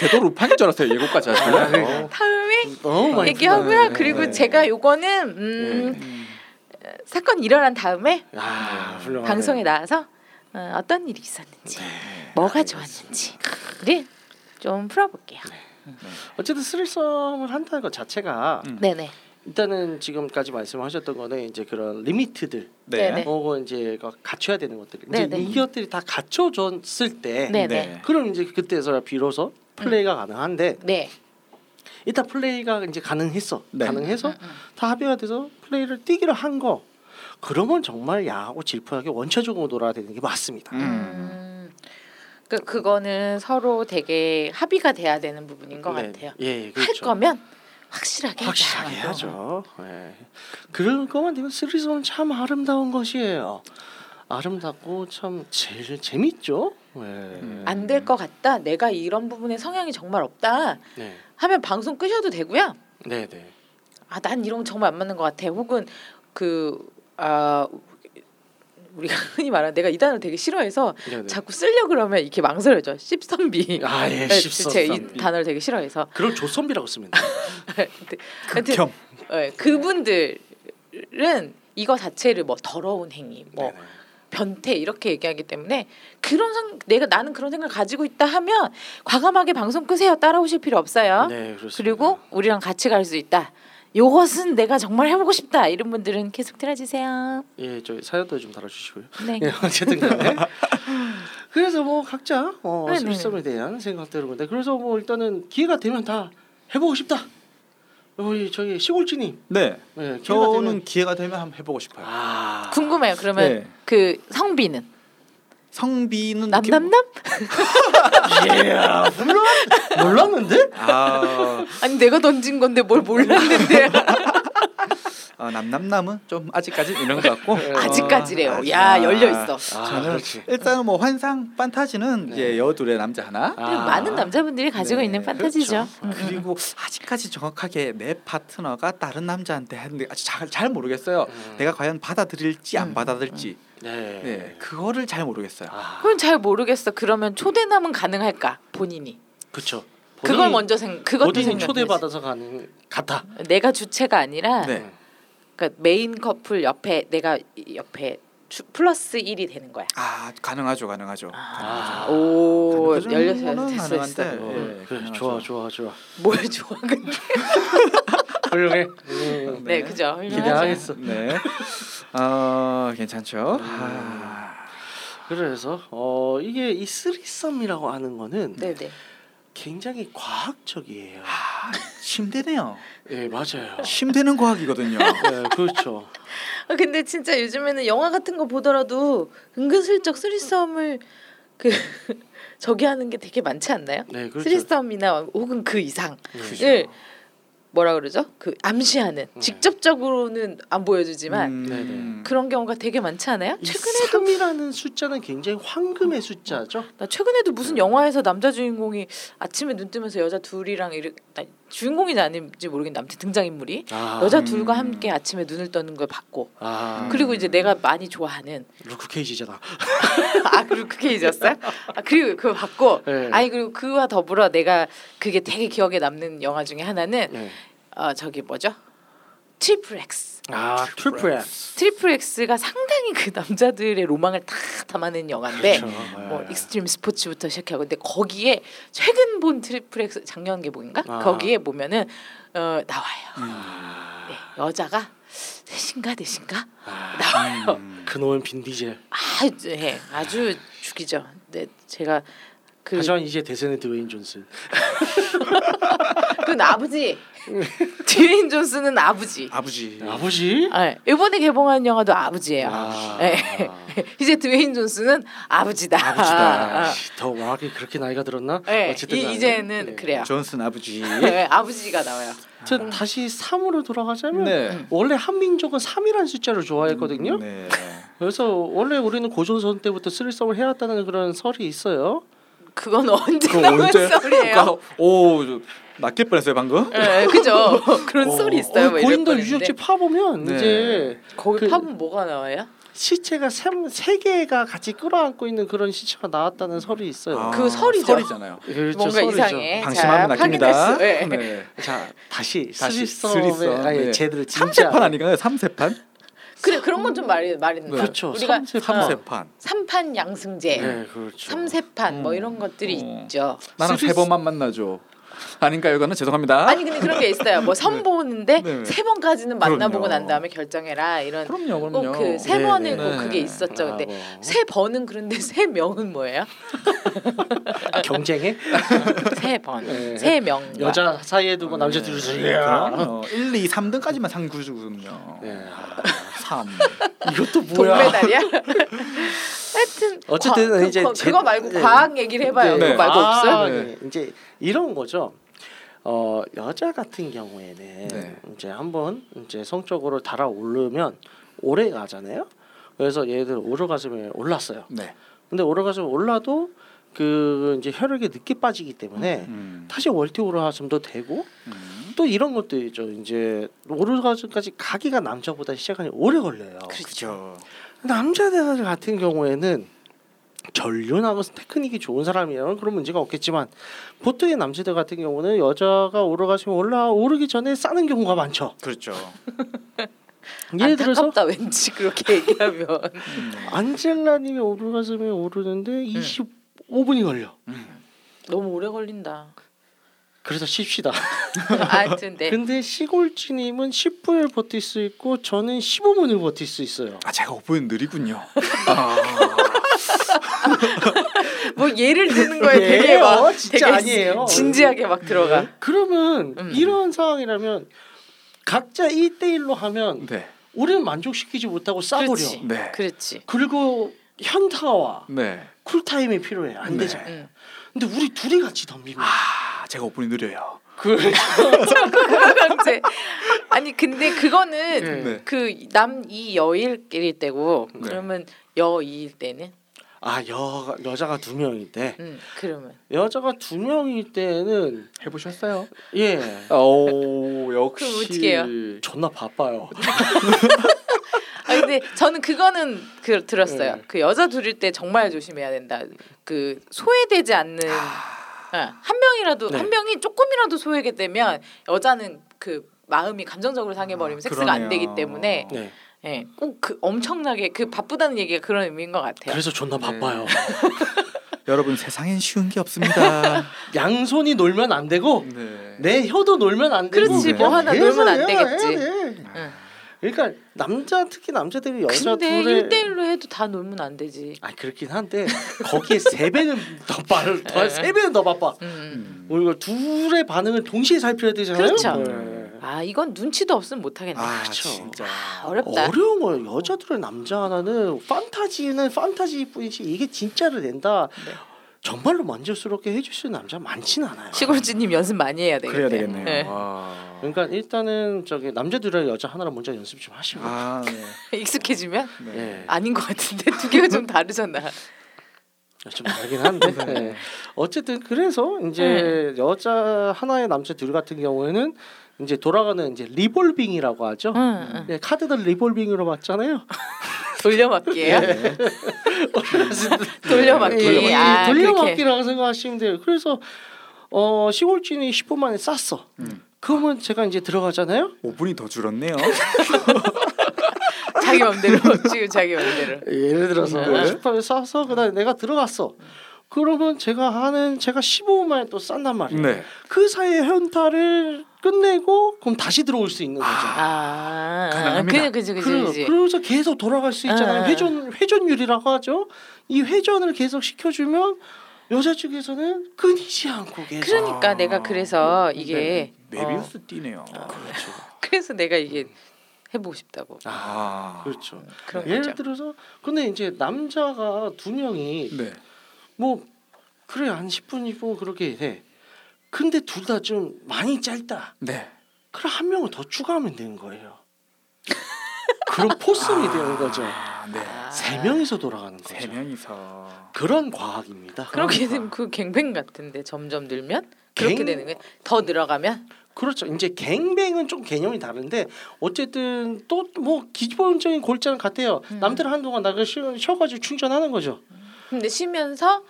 궤도 루팡인 줄 알았어요. 예고까지 하시고. 아, 그러니까. 다음에 너무 많이 얘기하고요. 그리고 네. 제가 요거는 음, 음. 사건 일어난 다음에 아. 방송에 나와서 어, 어떤 일이 있었는지 네. 뭐가 좋았는지를 좀 풀어볼게요. 어쨌든 threesome을 한다는 것 자체가 음. 네네. 일단은 지금까지 말씀하셨던 거는 이제 그런 limit들 네. 혹은 이제 그 갖춰야 되는 것들 이제 네네. 이것들이 다 갖춰졌을 때 네네. 네. 그럼 이제 그때서야 비로소 플레이가 가능한데 네. 일단 플레이가 이제 가능했어 네. 가능해서 음, 음. 다 합의가 돼서 플레이를 뛰기로 한 거 그러면 정말 야하고 질펀하게 원초적으로 놀아야 되는 게 맞습니다. 음. 음. 그 그거는 서로 되게 합의가 돼야 되는 부분인 것 네. 같아요. 예, 할 그렇죠. 거면 확실하게 확실하게. 해야죠. 예. 그런 것만 되면 스리손은 참 아름다운 것이에요. 아름답고 참 제일 재밌죠. 예. 음. 안될 것 같다. 내가 이런 부분에 성향이 정말 없다. 네, 하면 방송 끄셔도 되고요. 네, 네. 아, 난 이런 거 정말 안 맞는 것 같아. 혹은 그 아, 우리가 흔히 말하는 내가 이 단어 되게 싫어해서 네, 네. 자꾸 쓰려 그러면 이렇게 망설여져. 씹선비. 아, 예, 네, 씹선비. 제가 이 단어를 되게 싫어해서. 그걸 조선비라고 씁니다. 근데 하여튼 극혐. 예, 그분들은 이거 자체를 뭐 더러운 행위, 뭐 네네. 변태 이렇게 얘기하기 때문에 그런 상 내가 나는 그런 생각을 가지고 있다 하면 과감하게 방송 끄세요. 따라오실 필요 없어요. 네, 그렇습니다. 그리고 우리랑 같이 갈 수 있다. 요것은 내가 정말 해보고 싶다. 이런 분들은 계속 들어주세요. 예, 저 사연도 좀 달아주시고요. 네. 예, 어쨌든 간에 그래서 뭐 각자 어, 네, 네. 스리썸에 대한 생각들을 건데 그래서 뭐 일단은 기회가 되면 다 해보고 싶다. 우리 저기 시골지님, 네. 네, 기회가 저는 되면 기회가 되면 한번 해보고 싶어요. 아 궁금해요. 그러면 네. 그 성비는 성비는 남남남? 이야 훌륭한 몰랐는데? 아, 아니 내가 던진 건데 뭘 몰랐는데 아 남남남은 좀 아직까지 이런 것 같고 아직까지래요. 아, 야 아, 열려 있어. 아, 저는 그렇지. 일단은 뭐 환상 판타지는 네. 이제 여둘의 남자 하나 그리고 많은 남자분들이 가지고 네, 있는 판타지죠. 음, 음. 그리고 아직까지 정확하게 내 파트너가 다른 남자한테 하는데 아직 잘, 잘 모르겠어요. 음. 내가 과연 받아들일지 안 음, 받아들일지 네. 네 그거를 잘 모르겠어요. 아, 그건 잘 모르겠어. 그러면 초대남은 가능할까? 본인이. 그렇죠. 그걸 먼저 생 그것도 생각. 초대받아서 가는 같아. 내가 주체가 아니라 네. 그러니까 메인 커플 옆에 내가 이- 옆에 주, 플러스 1이 되는 거야. 아 가능하죠, 가능하죠. 아, 가능하죠. 오그 열려서 됐어. 예. 어, 그래. 좋아, 좋아, 좋아. 뭘 좋아 근데. 훌륭해. 음. 네, 그죠. 훌륭하죠. 기대하겠어. 네. 어 괜찮죠. 음. 아, 그래서 어 이게 이 threesome이라고 하는 거는 네, 네. 굉장히 과학적이에요. 힘드네요. 예, 맞아요. 힘드는 과학이거든요. 네, 그렇죠. 아, 근데 진짜 요즘에는 영화 같은 거 보더라도 은근슬쩍 쓰리썸을 그 저기 하는 게 되게 많지 않나요? 네, 그렇죠. 쓰리썸이나 혹은 그 이상을 네. 뭐라 그러죠? 그 암시하는 네. 직접적으로는 안 보여주지만 음, 네네. 그런 경우가 되게 많지 않아요? 이 최근에도 3이라는 숫자는 굉장히 황금의 숫자죠. 나 최근에도 무슨 영화에서 남자 주인공이 아침에 눈 뜨면서 여자 둘이랑 이렇게 나- 주인공인지 아닌지 모르겠는데 아무튼 등장 인물이 아, 여자 음. 둘과 함께 아침에 눈을 떠는 걸 봤고 아, 그리고 이제 내가 많이 좋아하는 루크 케이지잖아. 아 그리고 그게 있었어요? 아 그리고 그거 봤고 네. 아니 그리고 그와 더불어 내가 그게 되게 기억에 남는 영화 중에 하나는 네. 어 저기 뭐죠? 트리플 X 아 트리플 X. 트리플 X가 상당히 그 남자들의 로망을 다 담아낸 영화인데 그렇죠. 뭐 네. 익스트림 스포츠부터 시작하고 근데 거기에 최근 본 트리플 X 작년 개봉인가 아. 거기에 보면은 어, 나와요. 아, 네, 여자가 셋인가 넷인가 아, 나와요. 그놈은 빈 디젤. 아주 예, 아주 죽이죠. 네, 제가 그 하지만 이제 대세는 드웨인 존슨. 그건 아버지 드웨인 존스는 아버지. 아버지. 아버지? 아, 이번에 개봉한 영화도 아버지예요. 아. 예. 이제 드웨인 존스는 아버지다. 아버지다. 아, 더 말하기 그렇게 나이가 들었나? 예, 어쨌든 이. 이제는 네. 그래요. 존슨 아버지. 예, 아버지가 나와요. 저 다시 3으로 돌아가자면 네. 원래 한민족은 3이라는 숫자를 좋아했거든요. 네. 그래서 원래 우리는 고조선 때부터 쓰리썸을 해왔다는 그런 설이 있어요. 그건 언제 그럼 나온 언제? 소리예요? 그러니까, 오, 저, 낚일 뻔했어요 방금. 예, 그죠. 그런 어, 썰이 있어요. 어, 뭐 이럴 고인돌. 유적지 파 보면 네. 이제 거기 그- 파면 뭐가 나와요? 시체가 세, 세 개가 같이 끌어안고 있는 그런 시체가 나왔다는 설이 있어요. 아, 그 설이죠. 설이잖아요. 그렇죠, 뭔가 설이죠. 이상해. 방심하면 자, 낚입니다. 예. 네. 자 다시 다시 스리썸의 스리썸. 아니 네. 제대로 진짜 3세판 아닌가요? 3세판? 그래 그런 건 좀 말이 말이 나. 그렇죠. 우리가 삼세판. 어, 3세판. 삼판 양승제, 네 그렇죠. 삼세판 뭐 음. 이런 것들이 어. 있죠. 나랑 세 번만 만나줘. 아닌가요? 이거는 죄송합니다. 아니 근데 그런 게 있어요. 뭐 선 보는데 네. 세 번까지는 만나보고 그럼요. 난 다음에 결정해라 이런 그럼요, 그럼요. 꼭그세 네, 번은 네. 꼭 그게 있었죠. 아, 근데 뭐. 세 번은 그런데 세 명은 뭐예요? 경쟁해 세 번, 네. 세 명. 여자 사이에 두고 남자 둘이 그럼요. 1, 2, 3등까지만 상구주군요. 네. 3. 이것도 뭐야? 동메달이야? 하여튼 어쨌든 과- 그, 이제 그, 제- 그 거 말고 네. 과학 얘기를 해봐요. 네. 그거 말고 아, 없어요? 네. 네. 이제 이런 거죠. 어 여자 같은 경우에는 네. 이제 한번 이제 성적으로 달아오르면 오래 가잖아요. 그래서 얘들 오르가즘에 올랐어요. 네. 근데 오르가즘 올라도 그 이제 혈액이 늦게 빠지기 때문에 음. 다시 월티 오르가즘도 되고 음. 또 이런 것도 있죠. 이제 오르가즘까지 가기가 남자보다 시간이 오래 걸려요. 그렇죠. 남자들 같은 경우에는 전륜하고 테크닉이 좋은 사람이면 그런 문제가 없겠지만 보통의 남자들 같은 경우는 여자가 오르가시면 올라 오르기 전에 싸는 경우가 많죠. 그렇죠. 예를 들어서 안타깝다 왠지 그렇게 얘기하면 안젤라님이 오르가즘에 오르는데 25분이 걸려. 너무 오래 걸린다. 그래서 쉽시다. 하여튼 네. 근데 시골지님은 10분을 버틸 수 있고 저는 15분을 버틸 수 있어요. 아 제가 5분 느리군요. 뭐 예를 드는 거에 되게 예요? 막 진짜 되게 아니에요. 진지하게 막 들어가. 그러면 음. 이런 상황이라면 각자 1대1로 하면 네. 우리는 만족시키지 못하고 싸버려. 그렇지. 네. 그렇지. 그리고 현타와 네. 쿨타임이 필요해. 안 네. 되잖아. 응. 근데 우리 둘이 같이 덤비면 아 제가 5분이 느려요. 그 이제 아니 근데 그거는 네. 그남 이 여일일 때고 네. 그러면 여이일 때는 아, 여 여자가 두 명일 때 음 그러면 여자가 두 명일 때는 해보셨어요? 예. 오 역시. 그럼 어떻게 해요? 존나 바빠요. 아 근데 저는 그거는 그 들었어요. 네. 그 여자 둘일 때 정말 조심해야 된다. 그 소외되지 않는 예, 한 명이라도 네. 한 명이 조금이라도 소외게 되면 여자는 그 마음이 감정적으로 상해버리면 섹스가 안 되기 그러네요. 때문에 네. 예, 꼭 그 엄청나게 그 바쁘다는 얘기가 그런 의미인 것 같아요. 그래서 존나 네. 바빠요. 여러분 세상엔 쉬운 게 없습니다. 양손이 놀면 안 되고 네. 내 혀도 놀면 안 되고 그렇지, 뭐 하나 놀면 안 해야 되겠지. 그러니까 남자 특히 남자들이 여자 근데 둘의 1대1로 해도 다 놀면 안 되지. 아 그렇긴 한데 거기에 세 배는 더 빠르 네. 더세 배는 더 바빠. 음. 음. 우리가 둘의 반응을 동시에 살펴야 되잖아요. 그렇죠. 네. 아 이건 눈치도 없으면 못 하겠네. 아 그렇죠. 진짜. 아, 어렵다. 어려운 거예요. 여자들의 남자 하나는 판타지는 판타지뿐이지 이게 진짜를 낸다. 네. 정말로 만족스럽게 해줄 수 있는 남자 많진 않아요. 시골주님 연습 많이 해야 되겠네. 그래야 되겠네요. 네. 아. 그러니까 일단은 저기 남자들의 여자 하나랑 먼저 연습 좀 하시고. 아 네. 익숙해지면 네. 예. 아닌 것 같은데 두 개가 좀 다르잖아. 좀 다르긴 한데 예. 어쨌든 그래서 이제 여자 하나의 남자 둘 같은 경우에는 이제 돌아가는 이제 리볼빙이라고 하죠. 응, 응. 예, 카드들 리볼빙으로 맞잖아요. 돌려막기예요. 네. 돌려막기. 예, 아, 그렇게. 돌려막기라고 생각하시면 돼요. 그래서 어 시골진이 10분 만에 쌌어. 음. 그러면 제가 이제 들어가잖아요. 5분이 더 줄었네요. 자기 맘대로 지금 자기 맘대로. 예를 들어서 네. 슈퍼에 싸서 그다음에 내가 들어갔어. 그러면 제가 하는 제가 15분 만에 또 싼단 말이에요. 네. 그 사이에 현타를 끝내고 그럼 다시 들어올 수 있는 거죠. 아, 가능합니다. 그지 그래, 그지. 그러면서 계속 돌아갈 수 있잖아요. 아. 회전 회전율이라고 하죠. 이 회전을 계속 시켜주면 여자 측에서는 끊이지 않고 계속. 그러니까 아, 내가 그래서 이게 네. 메비우스 띠네요. 그렇죠. 그래서 내가 이게 해보고 싶다고 아. 그렇죠. 그런 예를 거죠. 들어서 근데 이제 남자가 두 명이 네. 뭐 그래 한 10분이고 그렇게 해. 근데 둘 다 좀 많이 짧다. 네. 그럼 한 명을 더 추가하면 되는 거예요. 그런 포스이 되는 거죠. 아, 네. 세 명이서 돌아가는 거죠. 세 명이서. 그런 과학입니다. 그렇게 되면 그 갱뱅 같은데 점점 늘면 그렇게 갱- 되는 거예요. 더 늘어가면 그렇죠. 이제 갱뱅은 좀 개념이 다른데 어쨌든 또 뭐 기본적인 골자는 같아요. 음. 남들 한동안 나가 쉬- 쉬어가지고 충전하는 거죠. 근데 쉬면서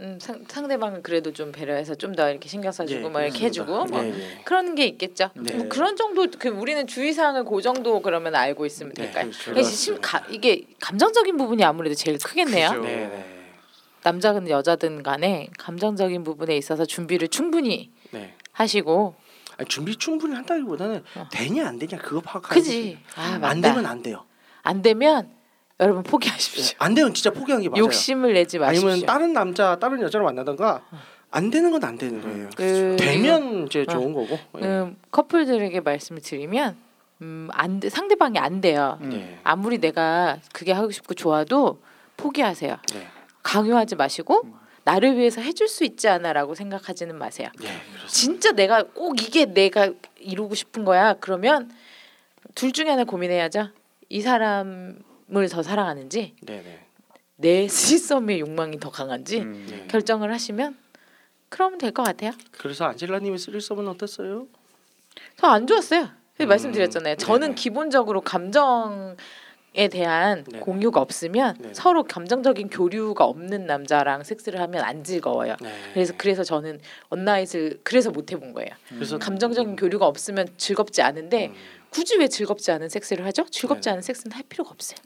음, 상, 상대방을 그래도 좀 배려해서 좀 더 이렇게 신경 써주고 예, 뭐 이렇게 해주고 뭐 네, 네. 그런 게 있겠죠. 네. 뭐 그런 정도 그 우리는 주의사항을 그 정도 그러면 알고 있으면 네, 될까요? 그렇죠. 그러니까 심, 가, 이게 감정적인 부분이 아무래도 제일 크겠네요. 그죠. 네, 네. 남자든 여자든 간에 감정적인 부분에 있어서 준비를 충분히 네. 하시고 아니, 준비 충분히 한다기보다는 어. 되냐 안 되냐 그거 파악하는 그지. 아. 안 되면 안 돼요. 안 되면 여러분 포기하십시오. 안 되면 진짜 포기하는 게 맞아요. 욕심을 내지 마십시오. 아니면 다른 남자 다른 여자를 만나던가 안 되는 건 안 되는 거예요. 그- 되면 이제 좋은 거고. 예. 음, 커플들에게 말씀을 드리면 음, 안 돼, 상대방이 안 돼요. 음. 네. 아무리 내가 그게 하고 싶고 좋아도 포기하세요. 네. 강요하지 마시고 나를 위해서 해줄 수 있지 않아라고 생각하지는 마세요. 네. 진짜 내가 꼭 이게 내가 이루고 싶은 거야. 그러면 둘 중에 하나 고민해야죠. 이 사람 을 더 사랑하는지 네, 네. 내 스윗썸의 욕망이 더 강한지 음. 네. 결정을 하시면 그러면 될 것 같아요. 그래서 안젤라님의 쓰리썸은 어땠어요? 저 안 좋았어요. 그 음, 말씀드렸잖아요. 저는 네네. 기본적으로 감정 에 대한 네네. 공유가 없으면 네네. 서로 감정적인 교류가 없는 남자랑 섹스를 하면 안 즐거워요. 네. 그래서 그래서 저는 원나잇을 그래서 못 해본 거예요. 그래서 감정적인 교류가 없으면 즐겁지 않은데 음, 굳이 왜 즐겁지 않은 섹스를 하죠? 즐겁지 네네. 않은 섹스는 할 필요가 없어요.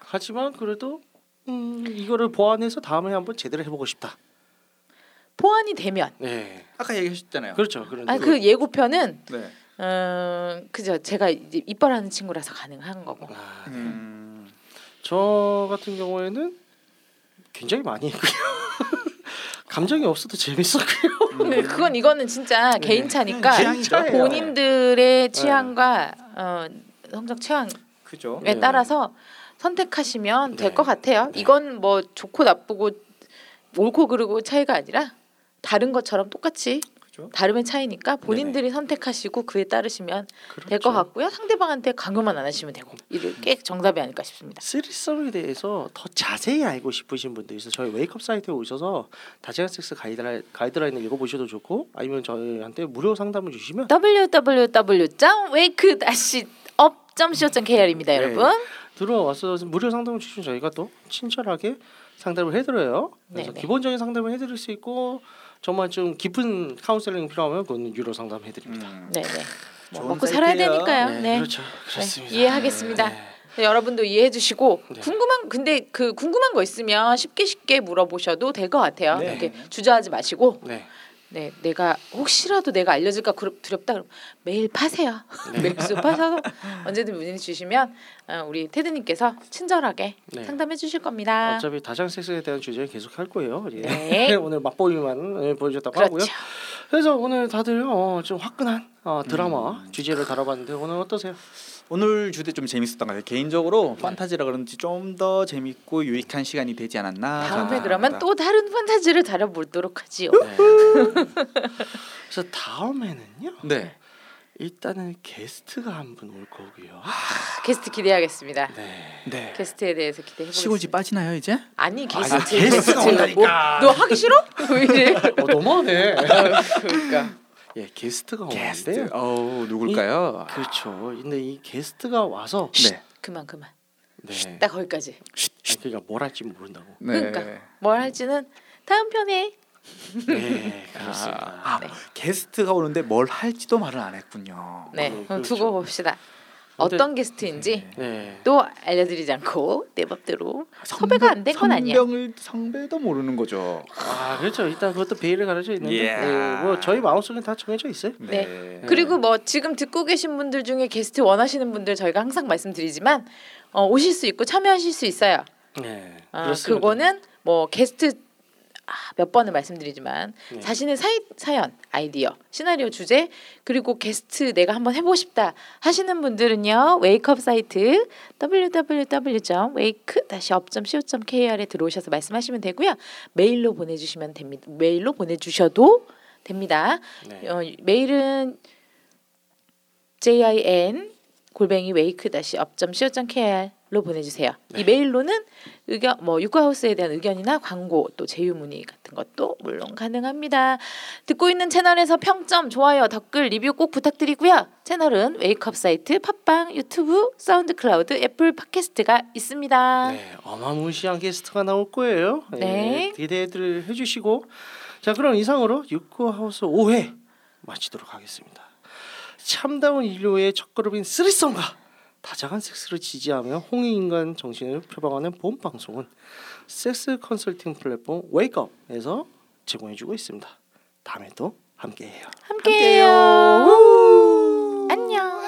하지만 그래도 음, 이거를 보완해서 다음에 한번 제대로 해보고 싶다. 보완이 되면 네, 아까 얘기하셨잖아요. 그렇죠. 그런 아니 그 예고편은 네. 음 그죠 제가 이제 이빨하는 친구라서 가능한 거고 아, 네. 음. 저 같은 경우에는 굉장히 많이 했고요. 감정이 없어도 재밌었고요. 근데 그건 이거는 진짜 네. 개인 차니까 취향이죠. 네. 본인들의 취향과 어, 성적 취향에 그죠. 네. 따라서 선택하시면 될 네. 것 같아요. 네. 이건 뭐 좋고 나쁘고 옳고 그르고 차이가 아니라 다른 것처럼 똑같이 그죠. 다름의 차이니까 본인들이 선택하시고 그에 따르시면 될것 그렇죠. 같고요. 상대방한테 강요만 안 하시면 되고 이게 꽤 정답이 아닐까 싶습니다. 쓰리썸에 대해서 더 자세히 알고 싶으신 분들 있어 저희 웨이크업 사이트에 오셔서 다재한 섹스 가이드라인, 가이드라인을 읽어보셔도 좋고 아니면 저희한테 무료 상담을 주시면 www.wake-up.co.kr입니다, 네. 여러분. 들어와서 무료 상담을 주시면 저희가 또 친절하게 상담을 해드려요. 그래서 네네. 기본적인 상담을 해드릴 수 있고 정말 좀 깊은 카운셀링 필요하면 그건 유료 상담 해드립니다. 음. 네, 네. 뭐 먹고 살아야 사이트예요. 되니까요. 네. 그렇죠. 네, 그렇습니다. 이해하겠습니다. 네. 네, 여러분도 이해해 주시고 네. 궁금한 근데 그 궁금한 거 있으면 쉽게 쉽게 물어보셔도 될 것 같아요. 네. 이렇게 주저하지 마시고 네. 네, 내가 혹시라도 내가 알려질까 그러- 두렵다 그러면 메일 파세요. 네. 메일 주 파셔서 언제든 문의 주시면 어, 우리 테드님께서 친절하게 네. 상담해 주실 겁니다. 어차피 다장 섹스에 대한 주제는 계속 할 거예요. 예. 네. 오늘 맛보기만 예, 보여줬다고 그렇죠. 하고요. 그래서 오늘 다들 어, 좀 화끈한 어, 드라마 음. 주제를 다뤄봤는데 오늘 어떠세요? 오늘 주제 좀 재밌었던 것 같아요. 개인적으로 판타지라 그런지 좀 더 재밌고 유익한 시간이 되지 않았나. 다음에. 그러면 또 다른 판타지를 다뤄보도록 하지요. 네. 그래서 다음에는요. 네. 일단은 게스트가 한 분 올 거고요. 게스트 기대하겠습니다. 네. 네. 게스트에 대해서 기대해 보겠습니다. 빠지나요 이제? 아니 게스트 아니, 게스트가 온다니까. 뭐, 너 하기 싫어? 왜 이래? 어, 너무하네. 그러니까 예, 게스트가 게스트. 오는데요. 어우 누굴까요? 그렇죠. 근데 이 게스트가 와서 네. 그만 그만. 네. 딱 거기까지. 아니, 그러니까 뭘 할지 모른다고. 네. 그러니까. 뭘 할지는 다음 편에 네, 그렇습니다. 아, 네. 게스트가 오는데 뭘 할지도 말을 안 했군요. 네, 어, 그럼 그렇죠. 두고 봅시다. 어떤 게스트인지 네. 또 알려드리지 않고 내 법대로 섭외가 안 된 건 아니야. 성병을 성배도 모르는 거죠. 아 그렇죠. 일단 그것도 베일에 가려져 있는데 예. 네, 뭐 저희 마음속에 다 정해져 있어요. 네. 그리고 뭐 지금 듣고 계신 분들 중에 게스트 원하시는 분들 저희가 항상 말씀드리지만 어, 오실 수 있고 참여하실 수 있어요. 네. 아, 그렇습니다. 그거는 뭐 게스트 아, 몇 번을 말씀드리지만 네. 자신의 사이, 사연, 아이디어, 시나리오 주제 그리고 게스트 내가 한번 해보고 싶다 하시는 분들은요 웨이크업 사이트 www.wake-up.co.kr에 들어오셔서 말씀하시면 되고요 메일로 보내주시면 됩니다 메일로 보내주셔도 됩니다 네. 어, 메일은 jin 골뱅이 wake-up.co.kr로 보내주세요. 네. 이 메일로는 의견 뭐 육구하우스에 대한 의견이나 광고 또 제휴 문의 같은 것도 물론 가능합니다. 듣고 있는 채널에서 평점, 좋아요, 댓글, 리뷰 꼭 부탁드리고요. 채널은 웨이크업 사이트, 팟빵, 유튜브, 사운드 클라우드, 애플 팟캐스트가 있습니다. 네, 어마무시한 게스트가 나올 거예요. 네. 네, 기대들 해주시고 자 그럼 이상으로 육구 하우스 5회 마치도록 하겠습니다. 참다운 인류의 첫 걸음인 쓰리썸과 다자간 섹스를 지지하며 홍익인간 정신을 표방하는 본 방송은 섹스 컨설팅 플랫폼 웨이크업에서 제공해주고 있습니다. 다음에 또 함께해요. 함께해요. 함께해요. 안녕.